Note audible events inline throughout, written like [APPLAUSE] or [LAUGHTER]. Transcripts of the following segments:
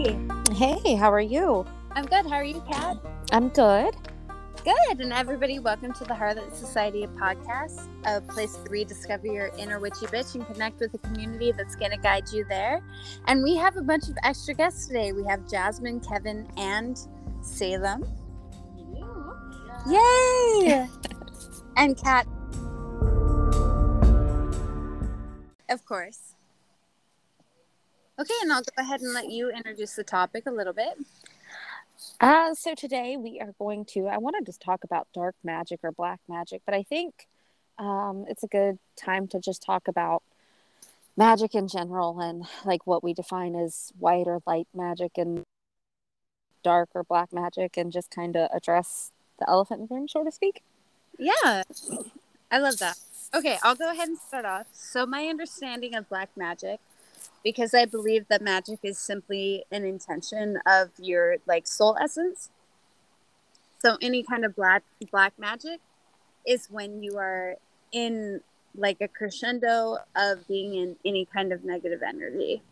Hey, Hey, how are you? I'm good. How are you, Kat? I'm good. Good. And everybody, welcome to the Harlot Society of Podcasts, a place to rediscover your inner witchy bitch and connect with a community that's going to guide you there. And we have a bunch of extra guests today. We have Jasmine, Kevin, and Salem. Yay! [LAUGHS] and Kat. Of course. Okay, and I'll go ahead and let you introduce the topic a little bit. Uh, so today we are going to, I want to just talk about dark magic or black magic, but I think um, it's a good time to just talk about magic in general and like what we define as white or light magic and dark or black magic and just kind of address the elephant in the room, so to speak. Yeah, I love that. Okay, I'll go ahead and start off. So, my understanding of black magic, because I believe that magic is simply an intention of your like soul essence. So, any kind of black black magic is when you are in like a crescendo of being in any kind of negative energy.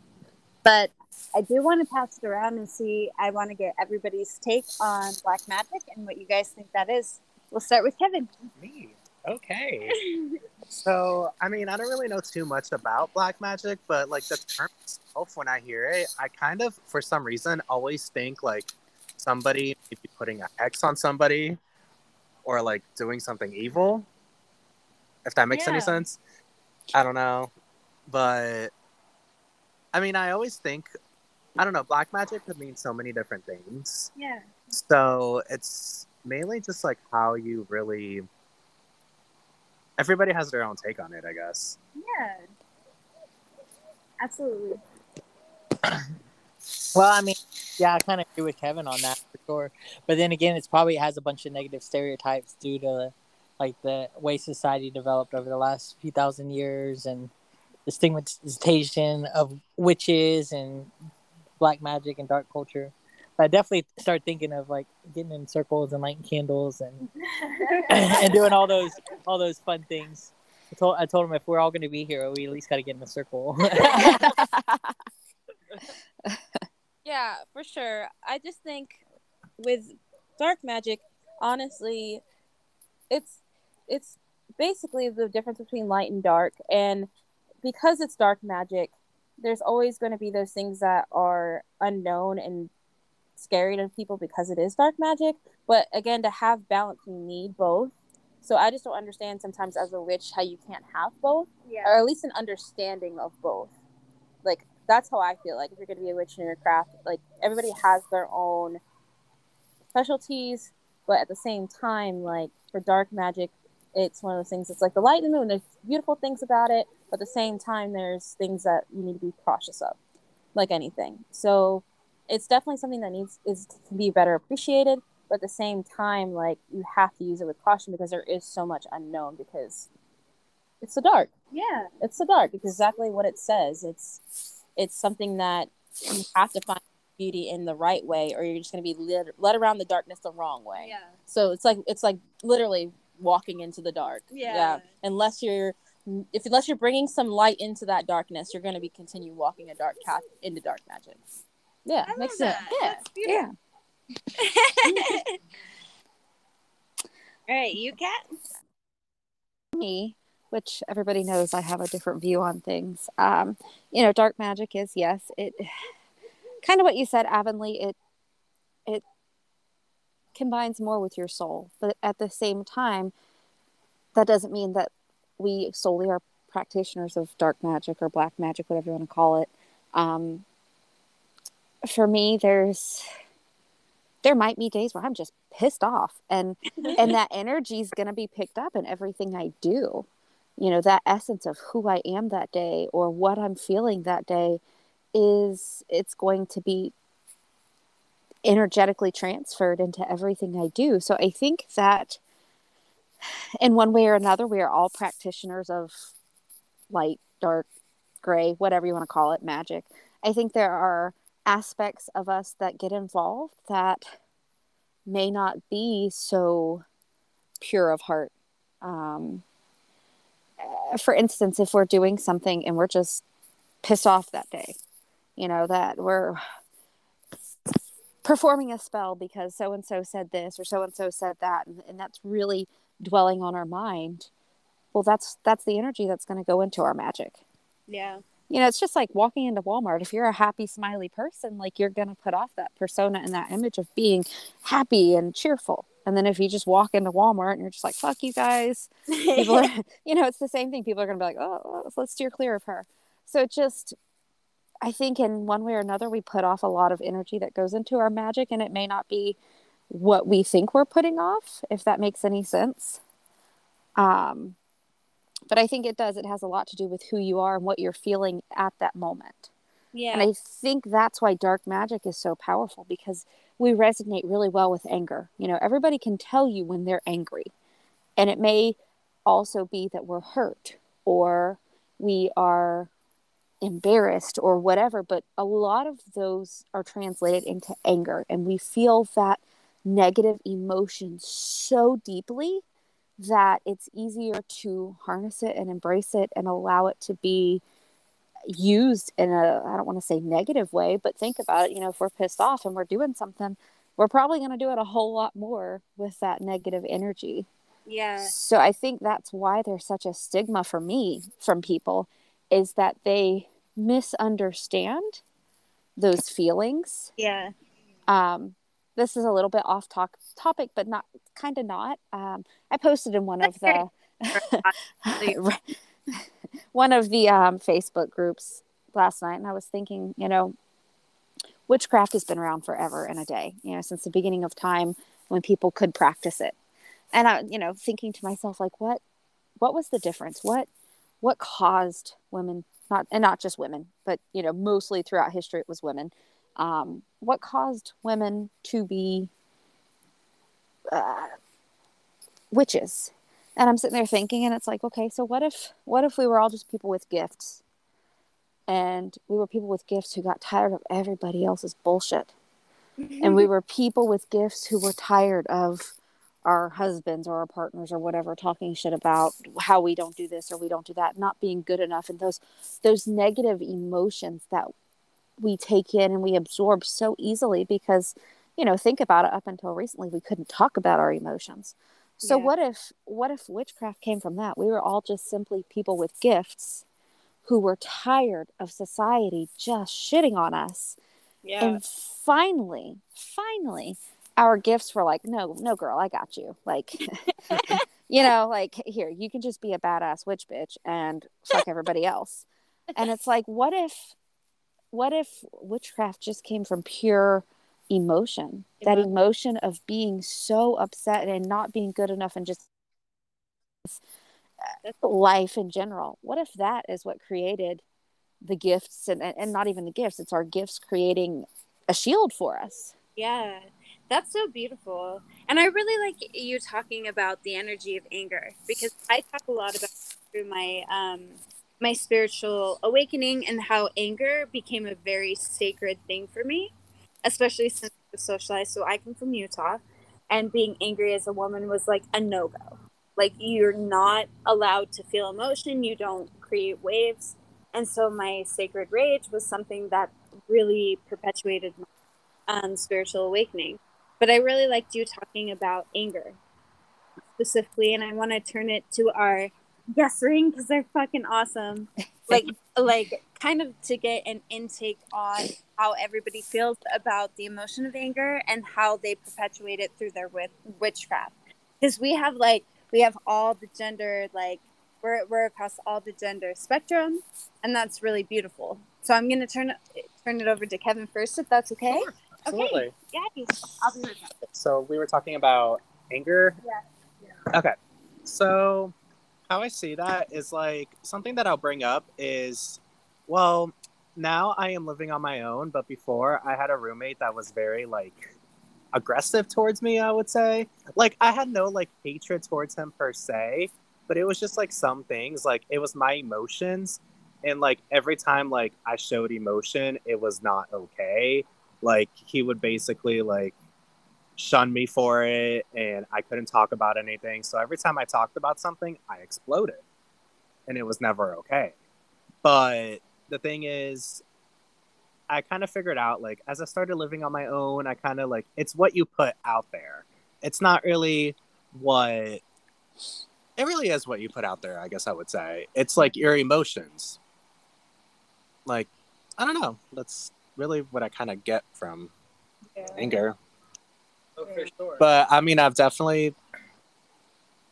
But I do want to pass it around and see. I want to get everybody's take on black magic and what you guys think that is. We'll start with Kevin. Me. Okay. [LAUGHS] so, I mean, I don't really know too much about black magic, but like the term itself, when I hear it, I kind of, for some reason, always think like somebody maybe putting a hex on somebody or like doing something evil. If that makes Yeah. any sense. I don't know. But I mean, I always think, I don't know, black magic could mean so many different things. Yeah. So it's mainly just like how you really. Everybody has their own take on it, I guess. Yeah. Absolutely. [CLEARS THROAT] Well, I mean, yeah, I kind of agree with Kevin on that for sure. But then again, it's probably has a bunch of negative stereotypes due to like the way society developed over the last few thousand years and the stigmatization of witches and black magic and dark culture. But I definitely start thinking of like getting in circles and lighting candles and [LAUGHS] [LAUGHS] and doing all those all those fun things. I told I told him if we're all going to be here, we at least got to get in a circle. [LAUGHS] Yeah, for sure. I just think with dark magic, honestly, it's it's basically the difference between light and dark and because it's dark magic, there's always going to be those things that are unknown and scary to people because it is dark magic, but again to have balance you need both. So I just don't understand sometimes as a witch how you can't have both Yeah. or at least an understanding of both. Like that's how I feel. Like if you're gonna be a witch in your craft, like everybody has their own specialties, but at the same time, like for dark magic, it's one of those things. It's like the light and the moon. There's beautiful things about it, but at the same time, there's things that you need to be cautious of, like anything. So it's definitely something that needs is to be better appreciated. But at the same time, like you have to use it with caution because there is so much unknown because it's the dark Yeah. it's the dark it's exactly what it says it's it's something that you have to find beauty in the right way or you're just going to be led, led around the darkness the wrong way Yeah. so it's like it's like literally walking into the dark Yeah. unless you're if unless you're bringing some light into that darkness you're going to be continue walking a dark path into dark magic yeah I love makes sense that. yeah That's beautiful. Yeah. [LAUGHS] All right, you Kat. me, which everybody knows I have a different view on things. Um, you know, dark magic is yes, it [SIGHS] kind of what you said, Avenlea. It it combines more with your soul, but at the same time, that doesn't mean that we solely are practitioners of dark magic or black magic, whatever you want to call it. Um, for me, there's there might be days where I'm just pissed off and and that energy is going to be picked up in everything I do. You know, that essence of who I am that day or what I'm feeling that day is it's going to be energetically transferred into everything I do. So I think that in one way or another, we are all practitioners of light, dark, gray, whatever you want to call it, magic. I think there are aspects of us that get involved that may not be so pure of heart. Um, for instance, if we're doing something and we're just pissed off that day, you know, that we're performing a spell because so and so said this or so and so said that and, and that's really dwelling on our mind well that's that's the energy that's going to go into our magic Yeah. You know it's just like walking into walmart if you're a happy smiley person like you're going to put off that persona and that image of being happy and cheerful. And then if you just walk into walmart and you're just like fuck you guys people are, [LAUGHS] [LAUGHS] you know it's the same thing. People are going to be like oh let's steer clear of her. So it just i think in one way or another we put off a lot of energy that goes into our magic and it may not be what we think we're putting off if that makes any sense. Um but i think it does it has a lot to do with who you are and what you're feeling at that moment yeah. and I think that's why dark magic is so powerful because we resonate really well with anger. You know, everybody can tell you when they're angry. And it may also be that we're hurt or we are embarrassed or whatever, but a lot of those are translated into anger. And we feel that negative emotion so deeply that it's easier to harness it and embrace it and allow it to be used in a I don't want to say negative way, but think about it, you know, if we're pissed off and we're doing something, we're probably going to do it a whole lot more with that negative energy. yeah. So I think that's why there's such a stigma for me from people is that they misunderstand those feelings. Yeah. Um this is a little bit off talk topic, but not kind of not. Um, I posted in one of the [LAUGHS] [LAUGHS] one of the um, Facebook groups last night, and I was thinking, you know, witchcraft has been around forever and a day, you know, since the beginning of time when people could practice it. And I, you know, thinking to myself, like, what, what was the difference? What, what caused women, not and not just women, but you know, mostly throughout history it was women. Um, what caused women to be uh, witches? and i'm sitting there thinking and it's like okay so what if what if we were all just people with gifts and we were people with gifts who got tired of everybody else's bullshit and we [LAUGHS] were people with gifts who were tired of our husbands or our partners or whatever talking shit about how we don't do this or we don't do that not being good enough and those those negative emotions that we take in and we absorb so easily because you know think about it up until recently we couldn't talk about our emotions so Yeah. what if what if witchcraft came from that? We were all just simply people with gifts who were tired of society just shitting on us. Yeah. And finally, finally, our gifts were like, no, no girl, I got you. Like [LAUGHS] [LAUGHS] you know, like here, you can just be a badass witch bitch and fuck everybody else. And it's like, what if what if witchcraft just came from pure emotion? That emotion of being so upset and not being good enough and just uh, life in general. What if that is what created the gifts and, and not even the gifts it's our gifts creating a shield for us. Yeah, that's so beautiful. And I really like you talking about the energy of anger because I talk a lot about through my um my spiritual awakening and how anger became a very sacred thing for me, especially since I was socialized. So I come from Utah, and being angry as a woman was like a no go. Like you're not allowed to feel emotion. You don't create waves. And so my sacred rage was something that really perpetuated my um, spiritual awakening. But I really liked you talking about anger specifically, and I want to turn it to our guest ring because they're fucking awesome. [LAUGHS] Like, like kind of to get an intake on how everybody feels about the emotion of anger and how they perpetuate it through their wit- witchcraft. Because we have like we have all the gender like we're we're across all the gender spectrum, and that's really beautiful. So I'm gonna turn it turn it over to Kevin first, if that's okay. Sure, absolutely. Yeah, I'll be right back. So we were talking about anger. Yeah. Okay. So how I see that is like something that I'll bring up is, well, now I am living on my own, but before I had a roommate that was very like aggressive towards me. I would say, like I had no like hatred towards him per se, but it was just like some things. Like it was my emotions, and like every time like I showed emotion, it was not okay. Like he would basically like shun me for it and I couldn't talk about anything. So every time I talked about something, I exploded. And it was never okay. But the thing is I kind of figured out like as I started living on my own, I kind of like it's what you put out there. It's not really what it really is what you put out there, I guess I would say. It's like your emotions. Like I don't know. That's really what I kind of get from anger. Oh, for sure. But I mean, I've definitely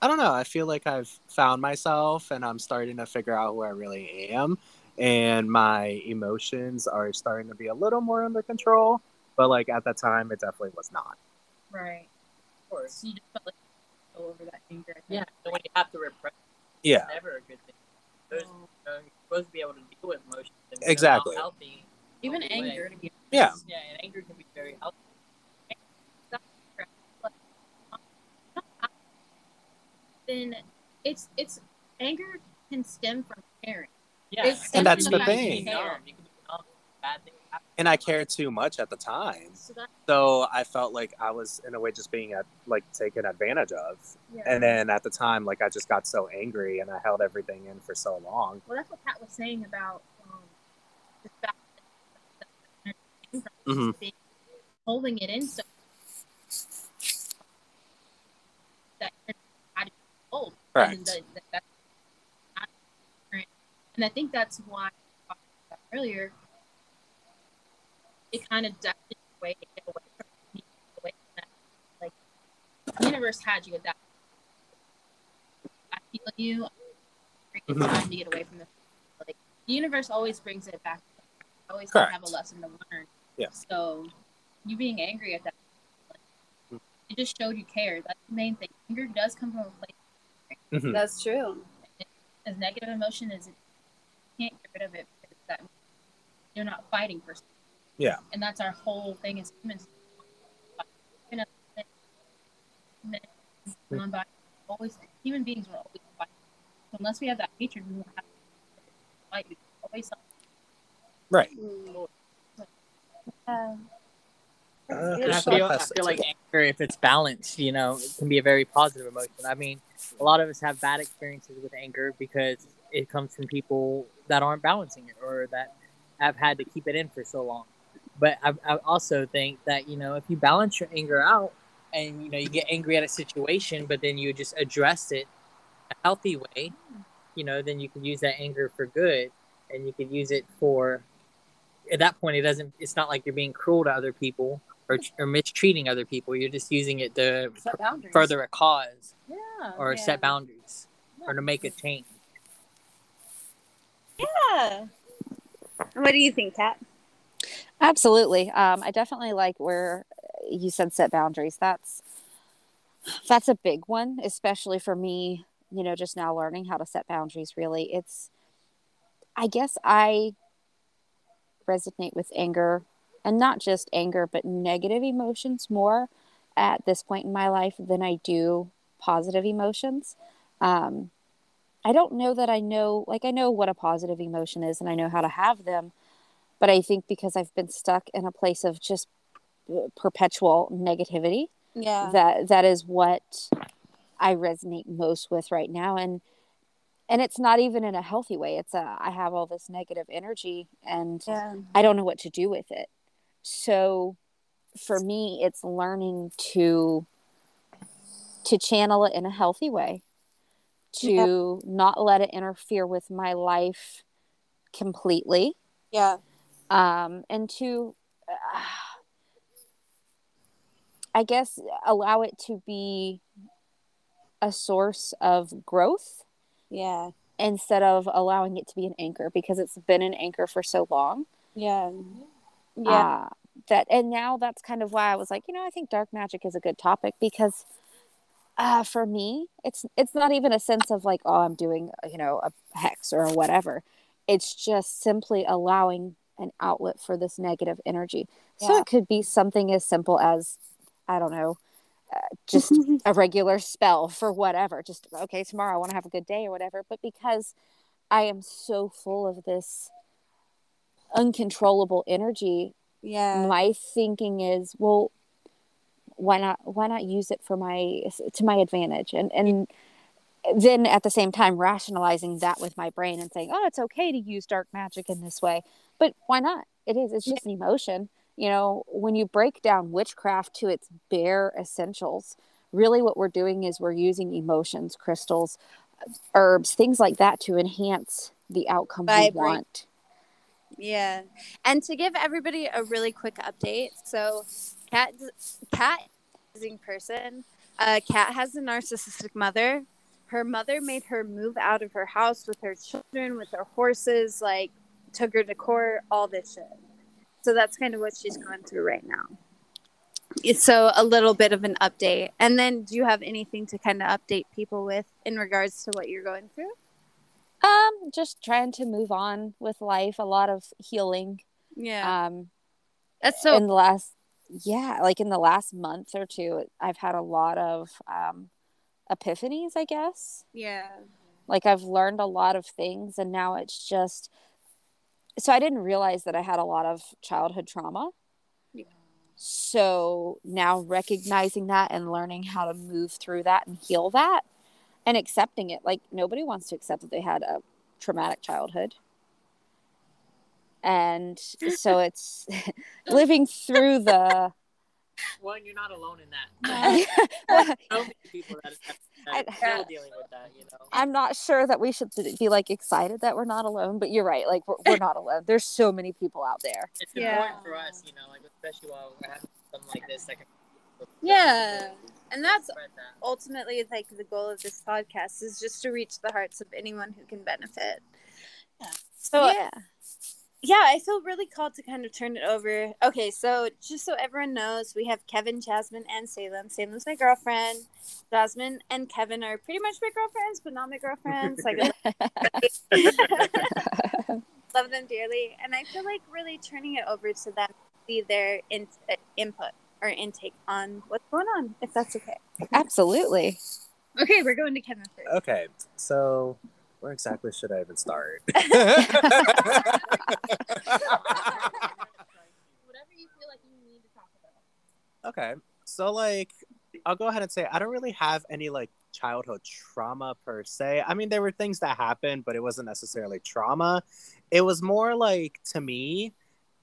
I don't know. I feel like I've found myself and I'm starting to figure out who I really am and my emotions are starting to be a little more under control, but like at that time it definitely was not. Right. Of course. You just felt like you go over that anger. Yeah. think. So when you have to repress, Yeah. it's never a good thing. There's, you know, you're supposed to be able to deal with emotions. And Exactly. Not healthy. Even healthy way. anger to be Yeah. Yeah, and anger can be very healthy. then it's it's anger can stem from caring. Yeah. It's And that's the thing. You can be numb. You can be numb. Bad things happen. And I cared too much at the time. So So I felt like I was in a way just being at, like taken advantage of. yeah. And then at the time, like I just got so angry and I held everything in for so long. well, that's what Pat was saying about um, the fact that that came from Mhm. being- holding it in so that you're not hold. Correct. And, the, the, that's not current. And I think that's why I talked about earlier. It kind of ducked away to get away from me, away from that. Like the universe had you at that. I feel you. It's time to get away from the. Like the universe always brings it back. I Always Correct. have a lesson to learn. Yes. So, you being angry at that, like, it just showed you care. That's the main thing. Anger does come from a place Mhm. That's true. as negative emotion as it you can't get rid of it because that you're not fighting for something. Yeah. And that's our whole thing as humans. You know, minutes always human beings will always fight. So unless we have that hatred, we won't have to fight. We always Right. Mm. uh, Uh, And I feel, I feel like anger, if it's balanced, you know, it can be a very positive emotion. I mean, a lot of us have bad experiences with anger because it comes from people that aren't balancing it or that have had to keep it in for so long. But I, I also think that, you know, if you balance your anger out and, you know, you get angry at a situation, but then you just address it a healthy way, you know, then you can use that anger for good and you could use it for, at that point, it doesn't, it's not like you're being cruel to other people or, or mistreating other people. You're just using it to further a cause Yeah. or Yeah. set boundaries or to make a change. Yeah. What do you think, Kat? Absolutely. Um, I definitely like where you said set boundaries. That's that's a big one, especially for me. You know, just now learning how to set boundaries. Really, it's. I guess I resonate with anger, and not just anger, but negative emotions more at this point in my life than I do positive emotions. Um, I don't know that I know, like, I know what a positive emotion is, and I know how to have them but I think because I've been stuck in a place of just uh, perpetual negativity, Yeah. that that is what I resonate most with right now, and and it's not even in a healthy way. It's a I have all this negative energy, and Yeah. I don't know what to do with it. So for me, it's learning to to channel it in a healthy way, to not let it interfere with my life completely Yeah. um, and to uh, [SIGHS] i guess allow it to be a source of growth Yeah. instead of allowing it to be an anchor because it's been an anchor for so long Yeah. Yeah. uh, that and now that's kind of why i was like you know i think dark magic is a good topic because uh, for me it's it's not even a sense of like oh i'm doing you know a hex or whatever. It's just simply allowing an outlet for this negative energy. So it could be something as simple as i don't know uh, just [LAUGHS] a regular spell for whatever. Just okay tomorrow i want to have a good day or whatever. But because i am so full of this uncontrollable energy yeah. my thinking is well why not why not use it for my to my advantage and and then at the same time rationalizing that with my brain and saying, "Oh, it's okay to use dark magic in this way." But why not? It is. It's just an emotion. You know, when you break down witchcraft to its bare essentials, really what we're doing is we're using emotions, crystals, herbs, things like that to enhance the outcome Vibrate. we want. Yeah. And to give everybody a really quick update, so Kat Kat is a person. Uh, Kat has a narcissistic mother. Her mother made her move out of her house with her children, with her horses, like took her to court, all this shit. So that's kind of what she's going through right now. So a little bit of an update. And then do you have anything to kind of update people with in regards to what you're going through? Um, just trying to move on with life. A lot of healing. Yeah. Um, that's so in the last yeah like in the last month or two i've had a lot of um epiphanies i guess yeah. like i've learned a lot of things and now it's just so i didn't realize that i had a lot of childhood trauma Yeah. so now recognizing that and learning how to move through that and heal that and accepting it like nobody wants to accept that they had a traumatic childhood and so it's [LAUGHS] living through the [LAUGHS] One, you're not alone in that. [LAUGHS] So many people that, that I- are still dealing with that, you know. I'm not sure that we should be like excited that we're not alone, but you're right. Like we're, we're not alone. There's so many people out there. It's Yeah. important for us, you know, like especially while we're having something like this. Like, Yeah. And that's ultimately like the goal of this podcast is just to reach the hearts of anyone who can benefit. Yeah. So yeah. Yeah, I feel really called to kind of turn it over. Okay, so just so everyone knows, we have Kevin, Jasmine, and Salem. Salem's my girlfriend. Jasmine and Kevin are pretty much my girlfriends, but not my girlfriends. Like [LAUGHS] love them dearly, and I feel like really turning it over to them, to see their in- uh, input or intake on what's going on, if that's okay. Absolutely. Okay, we're going to Kevin first. Okay, so where exactly should I even start? [LAUGHS] [LAUGHS] Whatever you feel like you need to talk about. okay, so like, I'll go ahead and say I don't really have any like childhood trauma per se. I mean, there were things that happened, but it wasn't necessarily trauma. It was more like to me,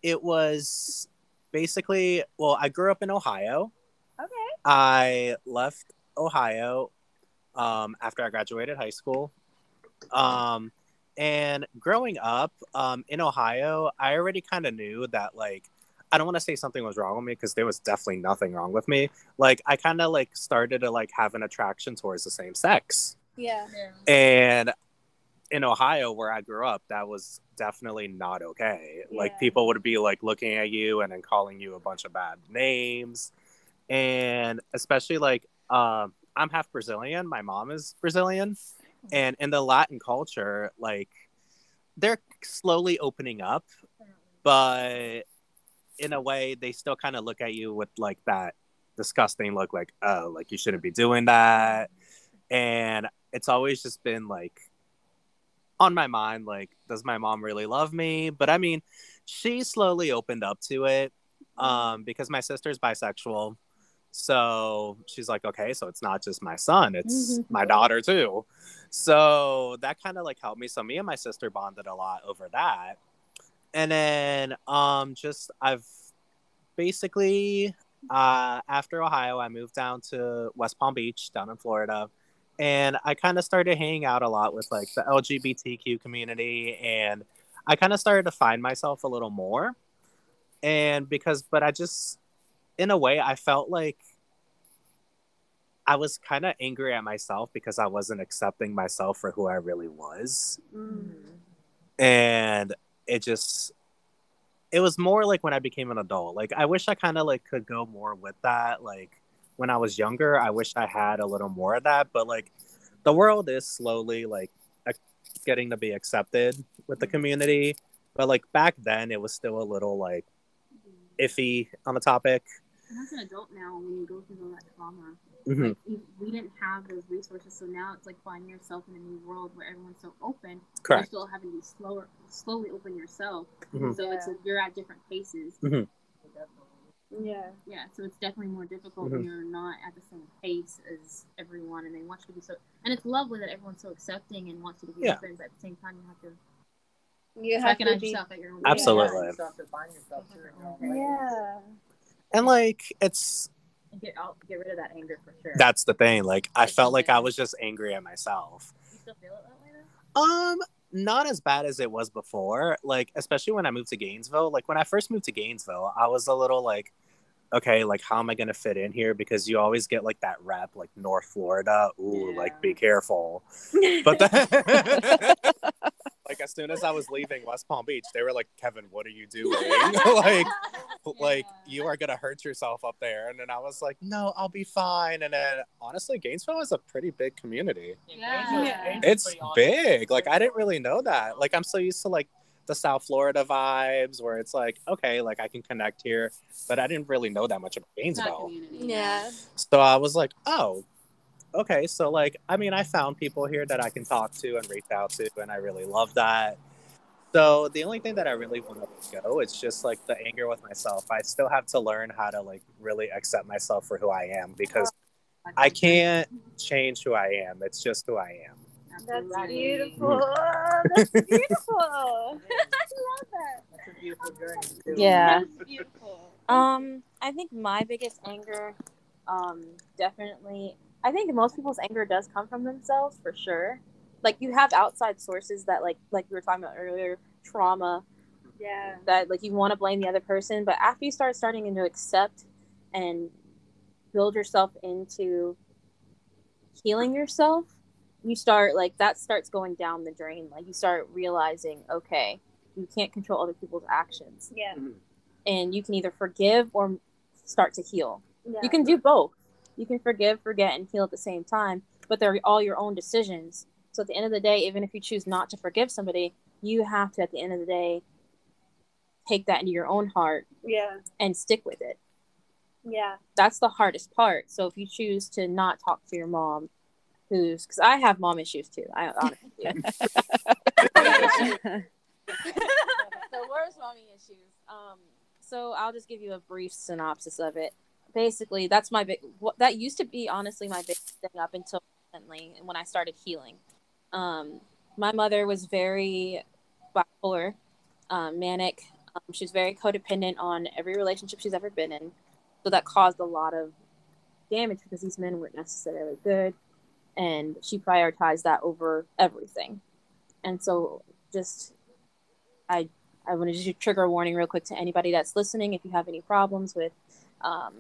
it was basically well, I grew up in Ohio. Okay. I left Ohio um, after I graduated high school. Um, and growing up um, in Ohio, I already kind of knew that, like, I don't want to say something was wrong with me because there was definitely nothing wrong with me. Like, I kind of like started to like have an attraction towards the same sex. Yeah. And in Ohio, where I grew up, that was definitely not okay. Yeah. Like people would be like looking at you and then calling you a bunch of bad names, and especially like um, I'm half Brazilian. My mom is Brazilian, and in the Latin culture, like they're slowly opening up, but in a way, they still kind of look at you with like that disgusting look, like oh, like you shouldn't be doing that, and it's always just been like on my mind like does my mom really love me? But i mean she slowly opened up to it um because my sister's bisexual so she's like okay so it's not just my son it's my daughter too. So that kind of like helped me. So me and my sister bonded a lot over that. And then um just i've basically uh after ohio i moved down to west palm beach down in florida. And I kind of started hanging out a lot with like the LGBTQ community, and I kind of started to find myself a little more. And because, but I just, in a way, I felt like I was kind of angry at myself because I wasn't accepting myself for who I really was. Mm. And it just, it was more like when I became an adult. Like, I wish I kind of like could go more with that. Like, when I was younger, I wish I had a little more of that. But like, the world is slowly like getting to be accepted with the community. But like back then, it was still a little like iffy on the topic. And as an adult now, when you go through all that trauma, Mhm. like you, we didn't have those resources, so now it's like finding yourself in a new world where everyone's so open. You're Correct. still having to slower, slowly open yourself. Mhm. So it's like you're at different paces. Mhm. Yeah. Yeah, so it's definitely more difficult when you're not at the same pace as everyone, and they want you to be so. And it's lovely that everyone's so accepting and wants you to be Yeah. their friends. But at the same time, you have to You have to be. yourself at your own. Absolutely. You have to find yourself too your own. Yeah. And like it's And get out, get rid of that anger for sure. that's the thing. Like I felt like I was just angry at myself. you still feel it that way though. Um, not as bad as it was before. Like, especially when I moved to Gainesville. Like when I first moved to Gainesville, I was a little like, okay, like how am I gonna fit in here? Because you always get like that rep, like North Florida. Ooh, Yeah. like be careful. [LAUGHS] But then, [LAUGHS] like as soon as I was leaving West Palm Beach, they were like, Kevin, what are you doing? [LAUGHS] like, [LAUGHS] like you are gonna hurt yourself up there. And then I was like, no, I'll be fine. And then honestly, Gainesville is a pretty big community. Yeah. Yeah. It's big. Like I didn't really know that. Like I'm so used to like the South Florida vibes where it's like, okay, like I can connect here, but I didn't really know that much about It's Gainesville. Yeah. So I was like, oh, okay. So like, I mean, I found people here that I can talk to and reach out to, and I really love that. So the only thing that I really want to let go, it's just like the anger with myself. I still have to learn how to like really accept myself for who I am because I can't change who I am. It's just who I am. That's beautiful. That's beautiful. [LAUGHS] I love that. That's a beautiful journey. Too. Yeah. That's beautiful. Um, I think my biggest anger, um, definitely. I think most people's anger does come from themselves for sure. Like you have outside sources that, like, like we were talking about earlier, trauma Yeah. that like you want to blame the other person, but after you start starting to accept and build yourself into healing yourself, you start like that starts going down the drain. Like you start realizing, okay, you can't control other people's actions Yeah. Mm-hmm. and you can either forgive or start to heal. yeah. You can do both. You can forgive, forget, and heal at the same time, but they're all your own decisions. So at the end of the day, even if you choose not to forgive somebody, you have to, at the end of the day, take that into your own heart Yeah. and stick with it. Yeah. That's the hardest part. So if you choose to not talk to your mom, who's because I have mom issues too. I honestly do. [LAUGHS] the worst mommy issues. Um, so I'll just give you a brief synopsis of it. Basically, that's my big. What that used to be, honestly, my big thing up until recently, when I started healing. Um, my mother was very bipolar, um, manic. Um, she was very codependent on every relationship she's ever been in, so that caused a lot of damage because these men weren't necessarily good, and she prioritized that over everything. And so, just I I want to trigger a warning real quick to anybody that's listening. If you have any problems with um,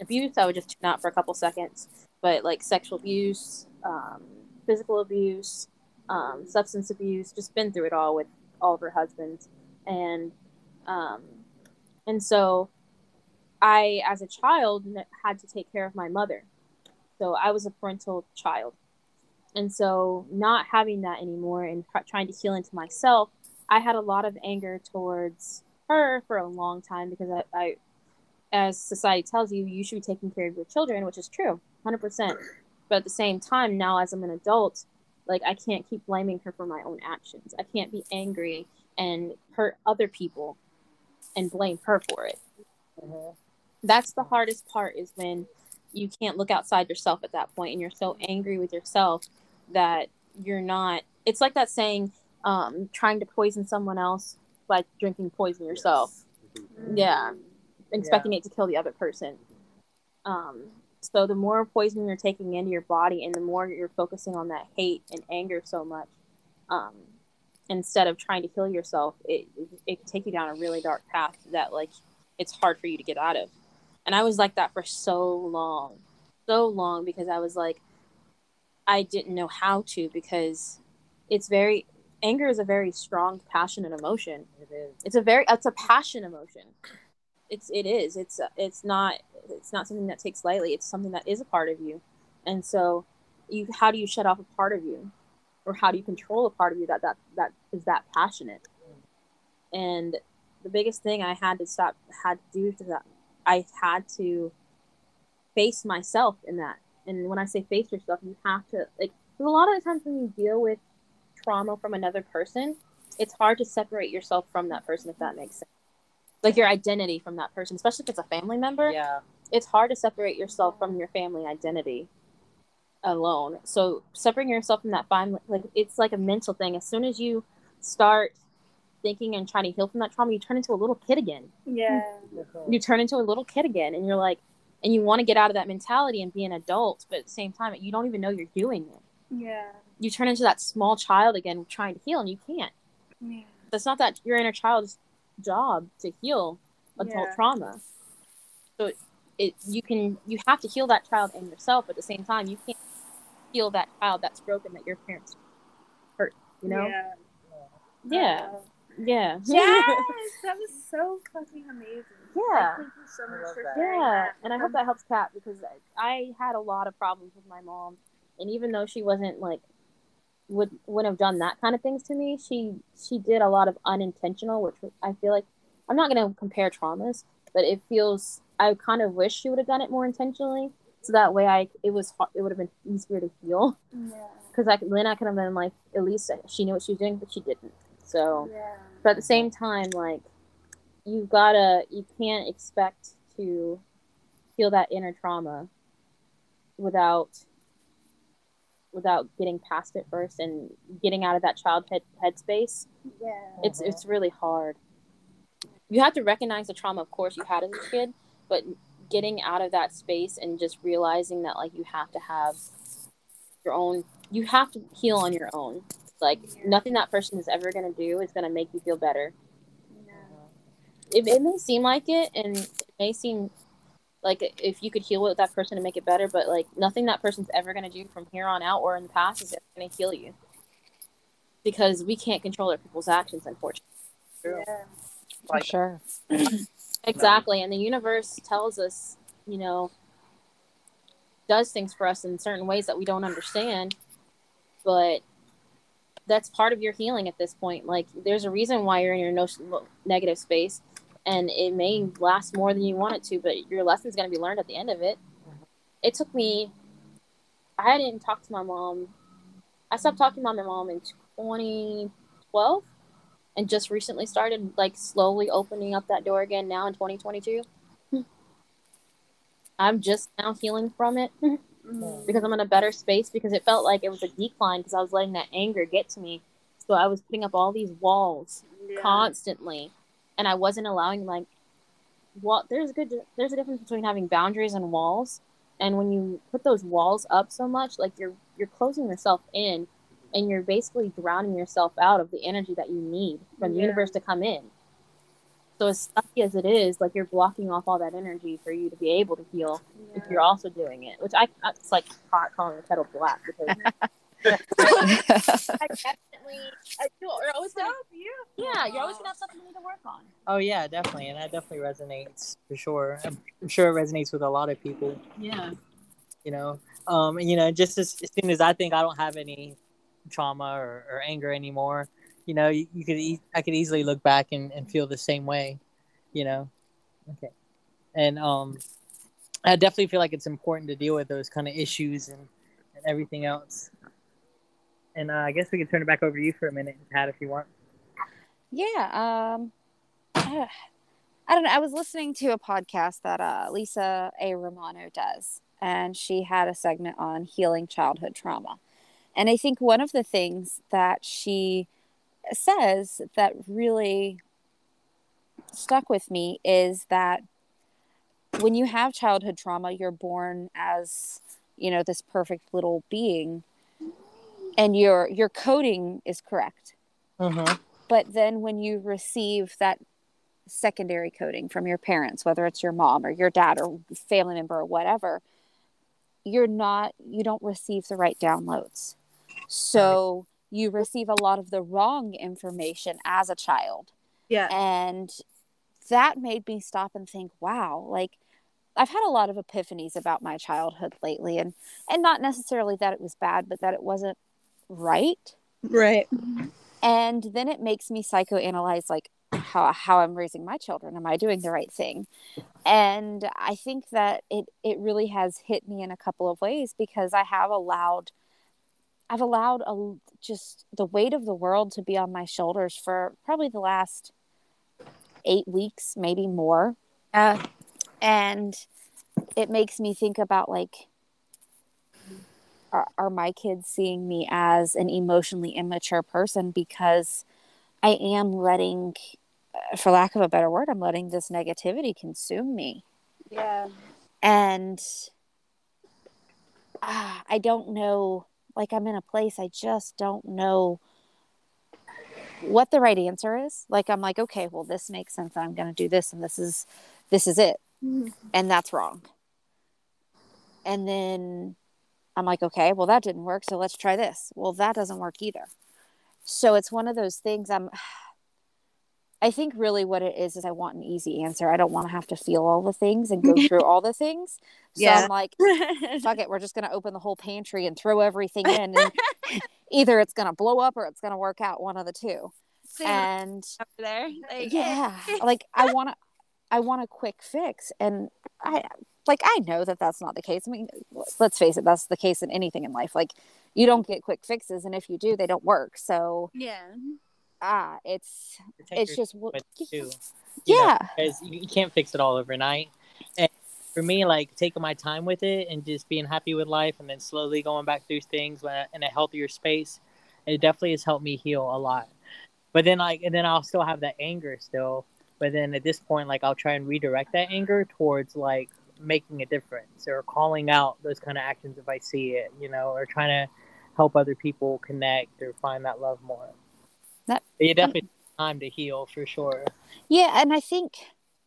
abuse, I would just tune out for a couple seconds. But like sexual abuse, um, physical abuse, um, substance abuse, just been through it all with all of her husbands, and um, and so I, as a child, had to take care of my mother. So I was a parental child, and so not having that anymore and tr- trying to heal into myself I had a lot of anger towards her for a long time because I, I, as society tells you, you should be taking care of your children, which is true, 100%. But at the same time, now as I'm an adult, like I can't keep blaming her for my own actions. I can't be angry and hurt other people and blame her for it. Mhm. That's the hardest part is when you can't look outside yourself at that point and you're so angry with yourself that you're not. It's like that saying, um, trying to poison someone else by drinking poison yourself. Yeah, expecting it to kill the other person. Um, so the more poison you're taking into your body, and the more you're focusing on that hate and anger so much, um, instead of trying to heal yourself, it it can take you down a really dark path that like it's hard for you to get out of. And I was like that for so long, so long because I was like, I didn't know how to because it's very anger is a very strong, passionate emotion It is. it's a very it's a passion emotion it's it is it's it's not it's not something that takes lightly it's something that is a part of you. And so you how do you shut off a part of you? Or how do you control a part of you that that that is that passionate? And the biggest thing i had to stop had to do to that i had to face myself in that. And when i say face yourself you have to like a lot of the times when you deal with trauma from another person it's hard to separate yourself from that person if that makes sense like your identity from that person, especially if it's a family member. Yeah. It's hard to separate yourself from your family identity alone. So separating yourself from that family, like it's like a mental thing. As soon as you start thinking and trying to heal from that trauma, you turn into a little kid again. Yeah. Mm-hmm. You turn into a little kid again, and you're like, and you want to get out of that mentality and be an adult, but at the same time, you don't even know you're doing it. Yeah. You turn into that small child again, trying to heal, and you can't. Yeah. That's not that your inner child's job to heal adult Yeah. trauma. So it, it you can you have to heal that child and yourself at the same time. You can't heal that child that's broken that your parents hurt. You know? Yeah. Yeah. Uh, yeah. [LAUGHS] Yes, that was so fucking amazing. Yeah. Thank you so much love for that. sharing Yeah, that. and I hope that helps Kat because I, I had a lot of problems with my mom, and even though she wasn't like would wouldn't have done that kind of things to me, she she did a lot of unintentional, which I feel like I'm not gonna compare traumas, but it feels I kind of wish she would have done it more intentionally, so that way I it was it would have been easier to heal Yeah. because I could- then I could have been like at least she knew what she was doing, but she didn't. So Yeah. but at the same time like you gotta you can't expect to heal that inner trauma without without getting past it first and getting out of that child head headspace Yeah. it's it's really hard. You have to recognize the trauma of course you had as a kid but getting out of that space and just realizing that like you have to have your own you have to heal on your own. Like nothing that person is ever going to do is going to make you feel better. It, it may seem like it and it may seem like if you could heal with that person and make it better but like nothing that person's ever going to do from here on out or in the past is going to heal you. Because we can't control other people's actions unfortunately. Yeah. For sure. [CLEARS THROAT] exactly and the universe tells us you know does things for us in certain ways that we don't understand but that's part of your healing at this point. Like there's a reason why you're in your no- negative space and it may last more than you want it to but your lesson's going to be learned at the end of it it took me i didn't talk to my mom i stopped talking to my mom in 2012 and just recently started like slowly opening up that door again now in 2022 i'm just now healing from it Mhm. because I'm in a better space because it felt like it was a decline because I was letting that anger get to me. So I was putting up all these walls Yeah. constantly and I wasn't allowing like well there's a good there's a difference between having boundaries and walls. And when you put those walls up so much like you're you're closing yourself in and you're basically drowning yourself out of the energy that you need from the universe to come in. So as sucky as it is, like you're blocking off all that energy for you to be able to heal if you're also doing it, which I it's like hot calling the kettle black because [LAUGHS] I [LAUGHS] definitely I feel you're always gonna yeah you're always gonna have something you need to work on. Oh yeah, definitely, and that definitely resonates for sure. I'm, I'm sure it resonates with a lot of people. Yeah, You know, um, you know, just as, as soon as I think I don't have any trauma or, or anger anymore, you know, you, you could e- I could easily look back and, and feel the same way. You know, okay, and um, I definitely feel like it's important to deal with those kind of issues and, and everything else. And uh, I guess we can turn it back over to you for a minute, Pat, if you want. Yeah. Um, I [SIGHS] I don't know. I was listening to a podcast that uh, Lisa A. Romano does, and she had a segment on healing childhood trauma. And I think one of the things that she says that really stuck with me is that when you have childhood trauma, you're born as, you know, this perfect little being and your your coding is correct Mm-hmm. but then when you receive that secondary coding from your parents whether it's your mom or your dad or family member or whatever you're not you don't receive the right downloads so you receive a lot of the wrong information as a child Yeah. and that made me stop and think wow like i've had a lot of epiphanies about my childhood lately and and not necessarily that it was bad but that it wasn't right Right. and then it makes me psychoanalyze like how how I'm raising my children. Am I doing the right thing? And I think that it it really has hit me in a couple of ways because I have allowed I've allowed a, just the weight of the world to be on my shoulders for probably the last eight weeks, maybe more. Uh, And it makes me think about like, are, are my kids seeing me as an emotionally immature person because I am letting, uh, for lack of a better word, I'm letting this negativity consume me. yeah. and ah, I don't know. Like I'm in a place I just don't know what the right answer is. Like I'm like, okay, well, this makes sense. I'm going to do this, and this is this is it, and that's wrong. And then I'm like, okay, well, that didn't work, so let's try this. Well, that doesn't work either. So it's one of those things. I'm. I think really what it is is I want an easy answer. I don't want to have to feel all the things and go [LAUGHS] through all the things. So Yeah. I'm like, fuck it, we're just gonna open the whole pantry and throw everything in, and [LAUGHS] either it's gonna blow up or it's gonna work out. One of the two. Same And [LAUGHS] there. Like, yeah, like I want to, I want a quick fix, and I like I know that that's not the case. I mean, let's face it, that's the case in anything in life. Like you don't get quick fixes, and if you do, they don't work. So Yeah. ah, it's it's just w- time with it, you know, yeah, because you, you can't fix it all overnight. And for me, like taking my time with it and just being happy with life, and then slowly going back through things when, in a healthier space, it definitely has helped me heal a lot. But then, like, and then I'll still have that anger still. But then at this point, like, I'll try and redirect that anger towards like making a difference or calling out those kind of actions if I see it, you know, or trying to help other people connect or find that love more. That- But you definitely time to heal for sure. yeah. And I think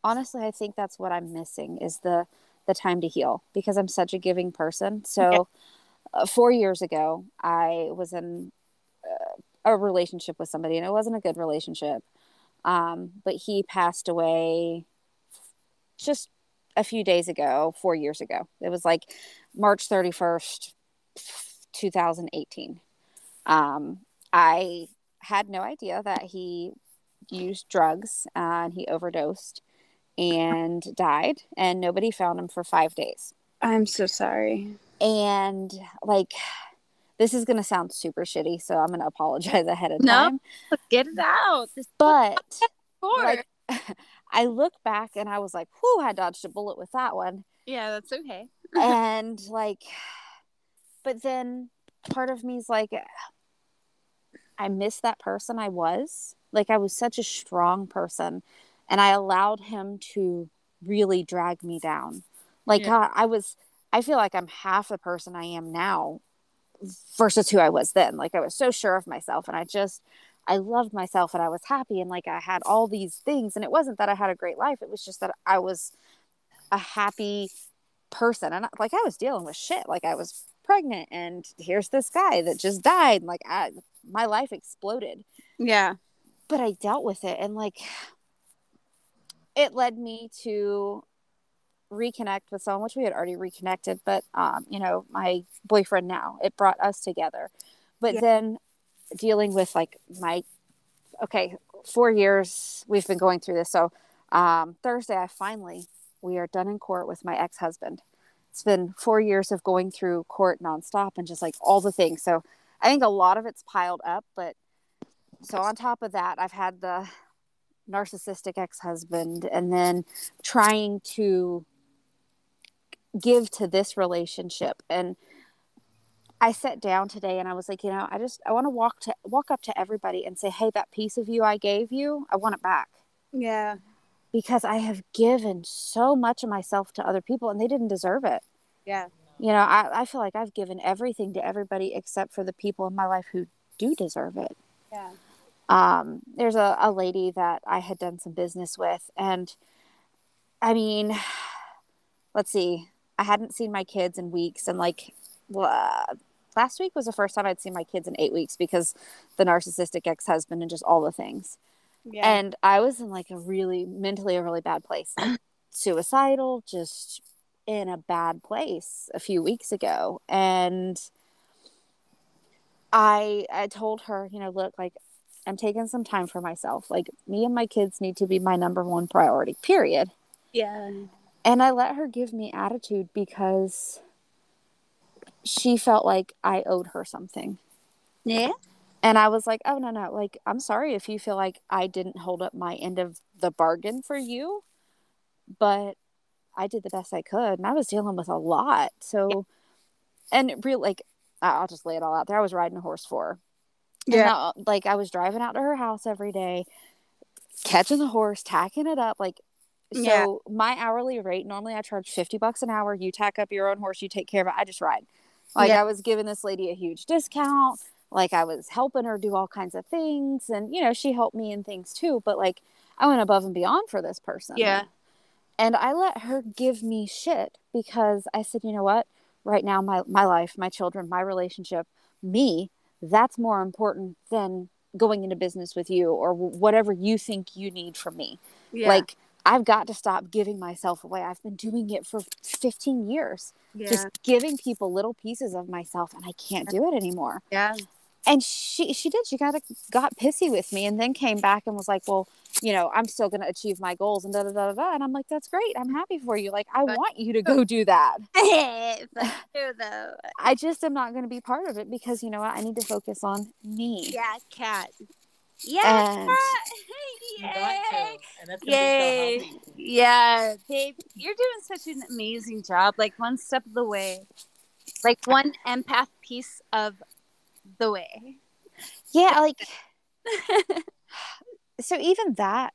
honestly, I think that's what I'm missing is the the time to heal because I'm such a giving person. So uh, four years ago, I was in uh, a relationship with somebody, and it wasn't a good relationship. Um, but he passed away just a few days ago, four years ago. It was like March 31st, 2018. Um, I had no idea that he used drugs uh, and he overdosed and died, and nobody found him for five days I'm so sorry. and like this is going to sound super shitty so i'm going to apologize [LAUGHS] ahead of No. time Get it out. This but like [LAUGHS] i look back and i was like whew i dodged a bullet with that one yeah, that's okay. [LAUGHS] and like [SIGHS] but then part of me is like i miss that person i was like i was such a strong person and i allowed him to really drag me down like Yeah. God, i was i feel like i'm half the person i am now versus who i was then. Like i was so sure of myself and i just i loved myself and i was happy and like i had all these things and it wasn't that i had a great life it was just that i was a happy person and like i was dealing with shit. Like i was pregnant and here's this guy that just died like I, my life exploded. Yeah. but i dealt with it and like it led me to reconnect with someone which we had already reconnected but um you know my boyfriend now it brought us together. But Yeah. then dealing with like my okay four years we've been going through this. So um thursday i finally we are done in court with my ex-husband. It's been four years of going through court nonstop and just like all the things. So i think a lot of it's piled up but so on top of that i've had the narcissistic ex-husband and then trying to give to this relationship and i sat down today and i was like you know i just i want to walk to walk up to everybody and say hey that piece of you i gave you i want it back Yeah. because i have given so much of myself to other people and they didn't deserve it Yeah. you know i, I feel like i've given everything to everybody except for the people in my life who do deserve it Yeah. um, there's a, a lady that I had done some business with, and I mean, [SIGHS] let's see, I hadn't seen my kids in weeks, and like uh, last week was the first time I'd seen my kids in eight weeks because the narcissistic ex husband and just all the things. Yeah. And I was in like a really mentally a really bad place, [CLEARS THROAT] suicidal, just in a bad place a few weeks ago, and. I I told her, you know, look, like I'm taking some time for myself. Like me and my kids need to be my number one priority. Period. yeah. And I let her give me attitude because she felt like I owed her something. Yeah. And I was like, oh, no, no. Like, I'm sorry if you feel like I didn't hold up my end of the bargain for you, but I did the best I could. And I was dealing with a lot. So, and real, like, I- I'll just lay it all out there. I was riding a horse for her. Yeah. now, like, I was driving out to her house every day, catching the horse, tacking it up. Like, so Yeah. my hourly rate, normally I charge 50 bucks an hour. You tack up your own horse, you take care of it. I just ride. Like, Yeah. I was giving this lady a huge discount like I was helping her do all kinds of things and you know she helped me in things too but like I went above and beyond for this person Yeah. and I let her give me shit because I said you know what right now my my life my children my relationship me that's more important than going into business with you or whatever you think you need from me Yeah. like I've got to stop giving myself away I've been doing it for 15 years yeah. just giving people little pieces of myself and I can't do it anymore yeah. and she she did she got a, got pissy with me and then came back and was like well you know i'm still going to achieve my goals and da da da da and i'm like that's great i'm happy for you like i But- want you to [LAUGHS] go do that [LAUGHS] but true though. i just am not going to be part of it because you know what i need to focus on me Yeah, Kat. Yeah, And- Kat. [LAUGHS] You got to, Yay. and that's gonna be so Yay. Yeah, babe, you're doing such an amazing job. Like one step of the way, like one empath piece of the way. yeah like so even that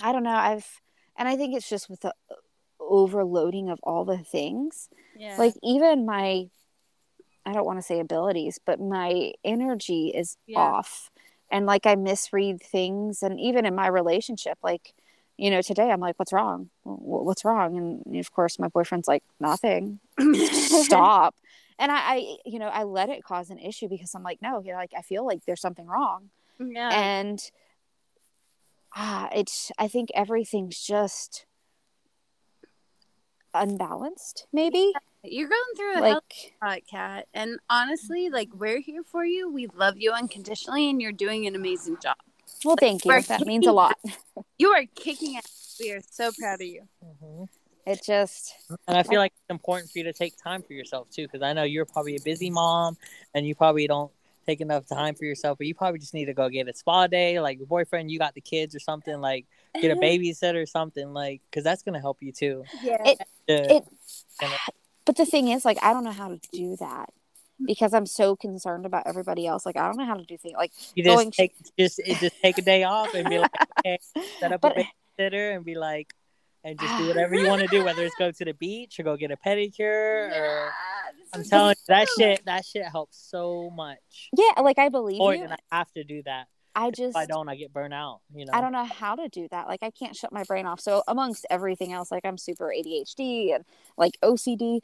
i don't know i've and i think it's just with the overloading of all the things Yeah. like even my i don't want to say abilities but my energy is Yeah. off and like i misread things and even in my relationship like you know today i'm like what's wrong? What's wrong? And of course my boyfriend's like nothing. [LAUGHS] Stop. And I, I you know i let it cause an issue because i'm like no you know like i feel like there's something wrong. Yeah. and ah it's i think everything's just unbalanced maybe you're going through a hell like of Kat. And honestly, like we're here for you. We love you unconditionally, and you're doing an amazing job. well thank you we're that means a lot [LAUGHS] You are kicking ass. We are so proud of you. Mhm. it just And I feel like it's important for you to take time for yourself too, because I know you're probably a busy mom, and you probably don't take enough time for yourself. But you probably just need to go get a spa day, like your boyfriend, you got the kids or something, like get a [LAUGHS] babysitter or something, like because that's gonna help you too. Yeah. It- To- it but the thing is like i don't know how to do that because i'm so concerned about everybody else like i don't know how to do things like you just going take just just take a day off and be like, [LAUGHS] okay, set up But- a babysitter and be like, and just do whatever you want to do, whether it's go [LAUGHS] to the beach or go get a pedicure or. I'm telling you, that shit, that shit helps so much. yeah like i believe Or you I have to do that. I If just I don't, I get burnt out. You know. I don't know how to do that. Like I can't shut my brain off. So amongst everything else, like I'm super ADHD and like OCD.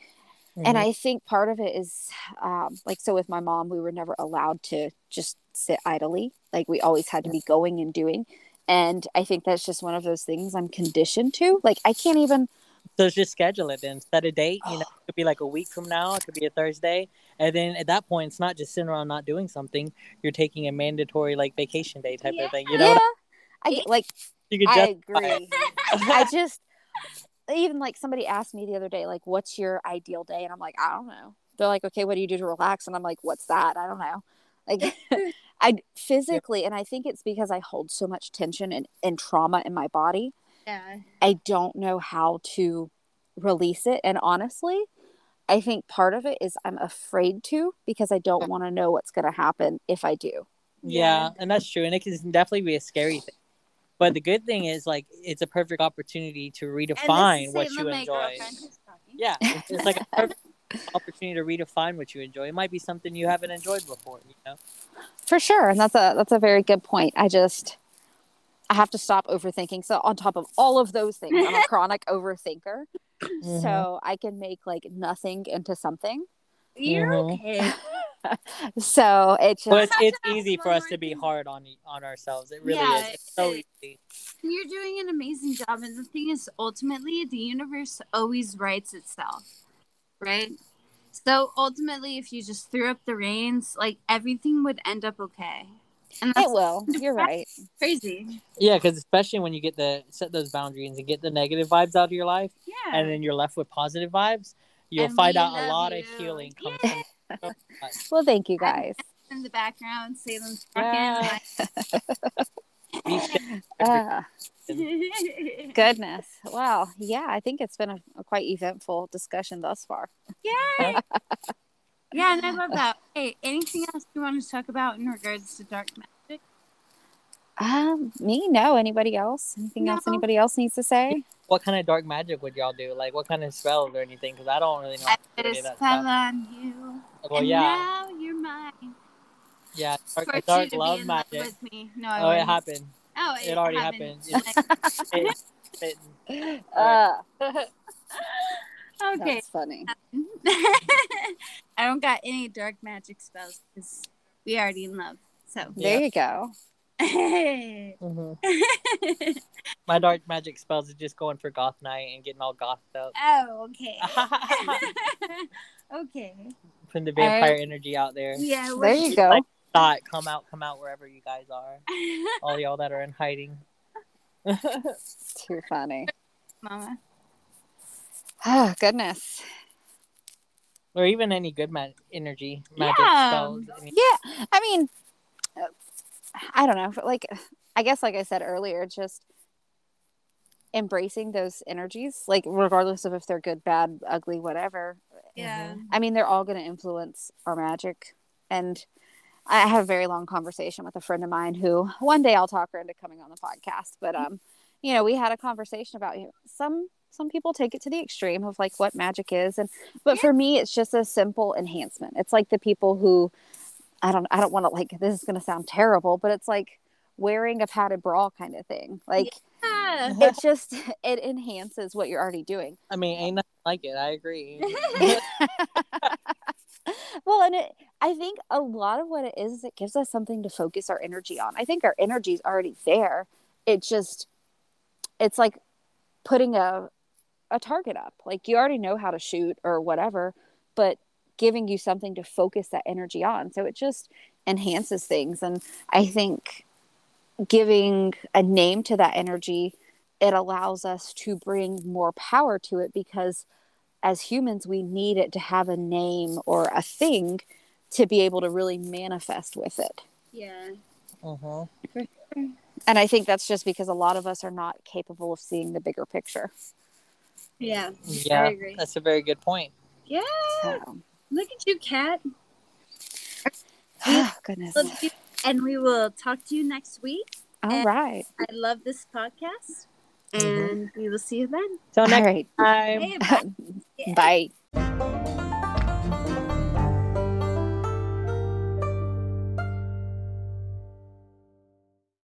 And Mhm. I think part of it is um, like so with my mom, we were never allowed to just sit idly. Like we always had to be going and doing. And I think that's just one of those things I'm conditioned to. Like I can't even So just schedule it then. Set a date. You know, it could be like a week from now. It could be a Thursday, and then at that point, it's not just sitting around not doing something. You're taking a mandatory like vacation day type of thing. You know, yeah. I get like you could I just agree. I [LAUGHS] just even like somebody asked me the other day, like, what's your ideal day? And I'm like, I don't know. They're like, okay, what do you do to relax? And I'm like, what's that? I don't know. Like [LAUGHS] I physically, and I think it's because I hold so much tension and, and trauma in my body. Yeah. I don't know how to release it. And honestly, I think part of it is I'm afraid to because I don't want to know what's going to happen if I do. Yeah, and that's true, and it can definitely be a scary thing. But the good thing is, like, it's a perfect opportunity to redefine what you enjoy. Yeah, [LAUGHS] it's, it's like a perfect opportunity to redefine what you enjoy. It might be something you haven't enjoyed before. You know. For sure, and that's a that's a very good point. I just I have to stop overthinking. So on top of all of those things, I'm a [LAUGHS] chronic overthinker. Mm-hmm. So I can make like nothing into something. You're Mhm. okay. [LAUGHS] So it just But it's, it's easy for us to be hard on e- on ourselves. It really Yeah, is. It's so easy. You're doing an amazing job. And the thing is, ultimately, the universe always writes itself, right? So ultimately, if you just threw up the reins, like everything would end up okay. And that's it will. You're right. crazy. Yeah, because especially when you get the set those boundaries and get the negative vibes out of your life, Yeah. and then you're left with positive vibes, you'll And find out a lot you. of healing comes Yeah. from. [LAUGHS] Well, thank you guys. in the background, Salem's talking. Yeah. Uh, [LAUGHS] [LAUGHS] goodness. Wow. Yeah, I think it's been a, a quite eventful discussion thus far. yeah. Yeah, and I love that. Hey, anything else you want to talk about in regards to dark magic? Um, me? No. Anybody else? Anything else anybody else needs to say? what kind of dark magic would y'all do? Like what kind of spells or anything? Because I don't really know. I how to put a any of that spell stuff. on you. Well, and yeah, now you're mine. yeah. Dark, For dark you to love be in love magic. with me. No, I Oh, it wouldn't. happened. Oh, It already happened. It- [LAUGHS] [LAUGHS] It- Uh, okay. That's funny. [LAUGHS] I don't got any dark magic spells because we already in love. So. There you go. [LAUGHS] Mhm. [LAUGHS] My dark magic spells are just going for goth night and getting all gothed up. oh, okay. okay. Putting the vampire Alright. energy out there. Yeah. There you go. Like- Thought, come out, come out wherever you guys are. All y'all that are in hiding. Too funny. Mama. Oh, goodness. or even any good ma- energy, magic Yeah. spells. Any- Yeah. I mean, I don't know. Like, I guess, like I said earlier, just embracing those energies, like, regardless of if they're good, bad, ugly, whatever. Yeah. I mean, they're all going to influence our magic. And I have a very long conversation with a friend of mine who one day I'll talk her into coming on the podcast. But um, you know, we had a conversation about you know, some some people take it to the extreme of like what magic is, and but for me, it's just a simple enhancement. It's like the people who I don't I don't want to like this is going to sound terrible, but it's like wearing a padded bra kind of thing. Like Yeah. it just it enhances what you're already doing. I mean, ain't nothing like it. I agree. [LAUGHS] well, and it, I think a lot of what it is, is it gives us something to focus our energy on. I think our energy is already there. It just, it's like putting a, a target up. Like you already know how to shoot or whatever, but giving you something to focus that energy on. So it just enhances things. And I think giving a name to that energy, it allows us to bring more power to it because as humans, we need it to have a name or a thing to be able to really manifest with it. Yeah. uh-huh. And I think that's just because a lot of us are not capable of seeing the bigger picture. Yeah. Yeah, agree. that's a very good point. Yeah. So, Look at you, Kat. [SIGHS] oh, goodness. Love you. And we will talk to you next week. All right. I love this podcast. Mhm. And we will see you then. Till All next right. time. Hey, bye. [LAUGHS] Bye.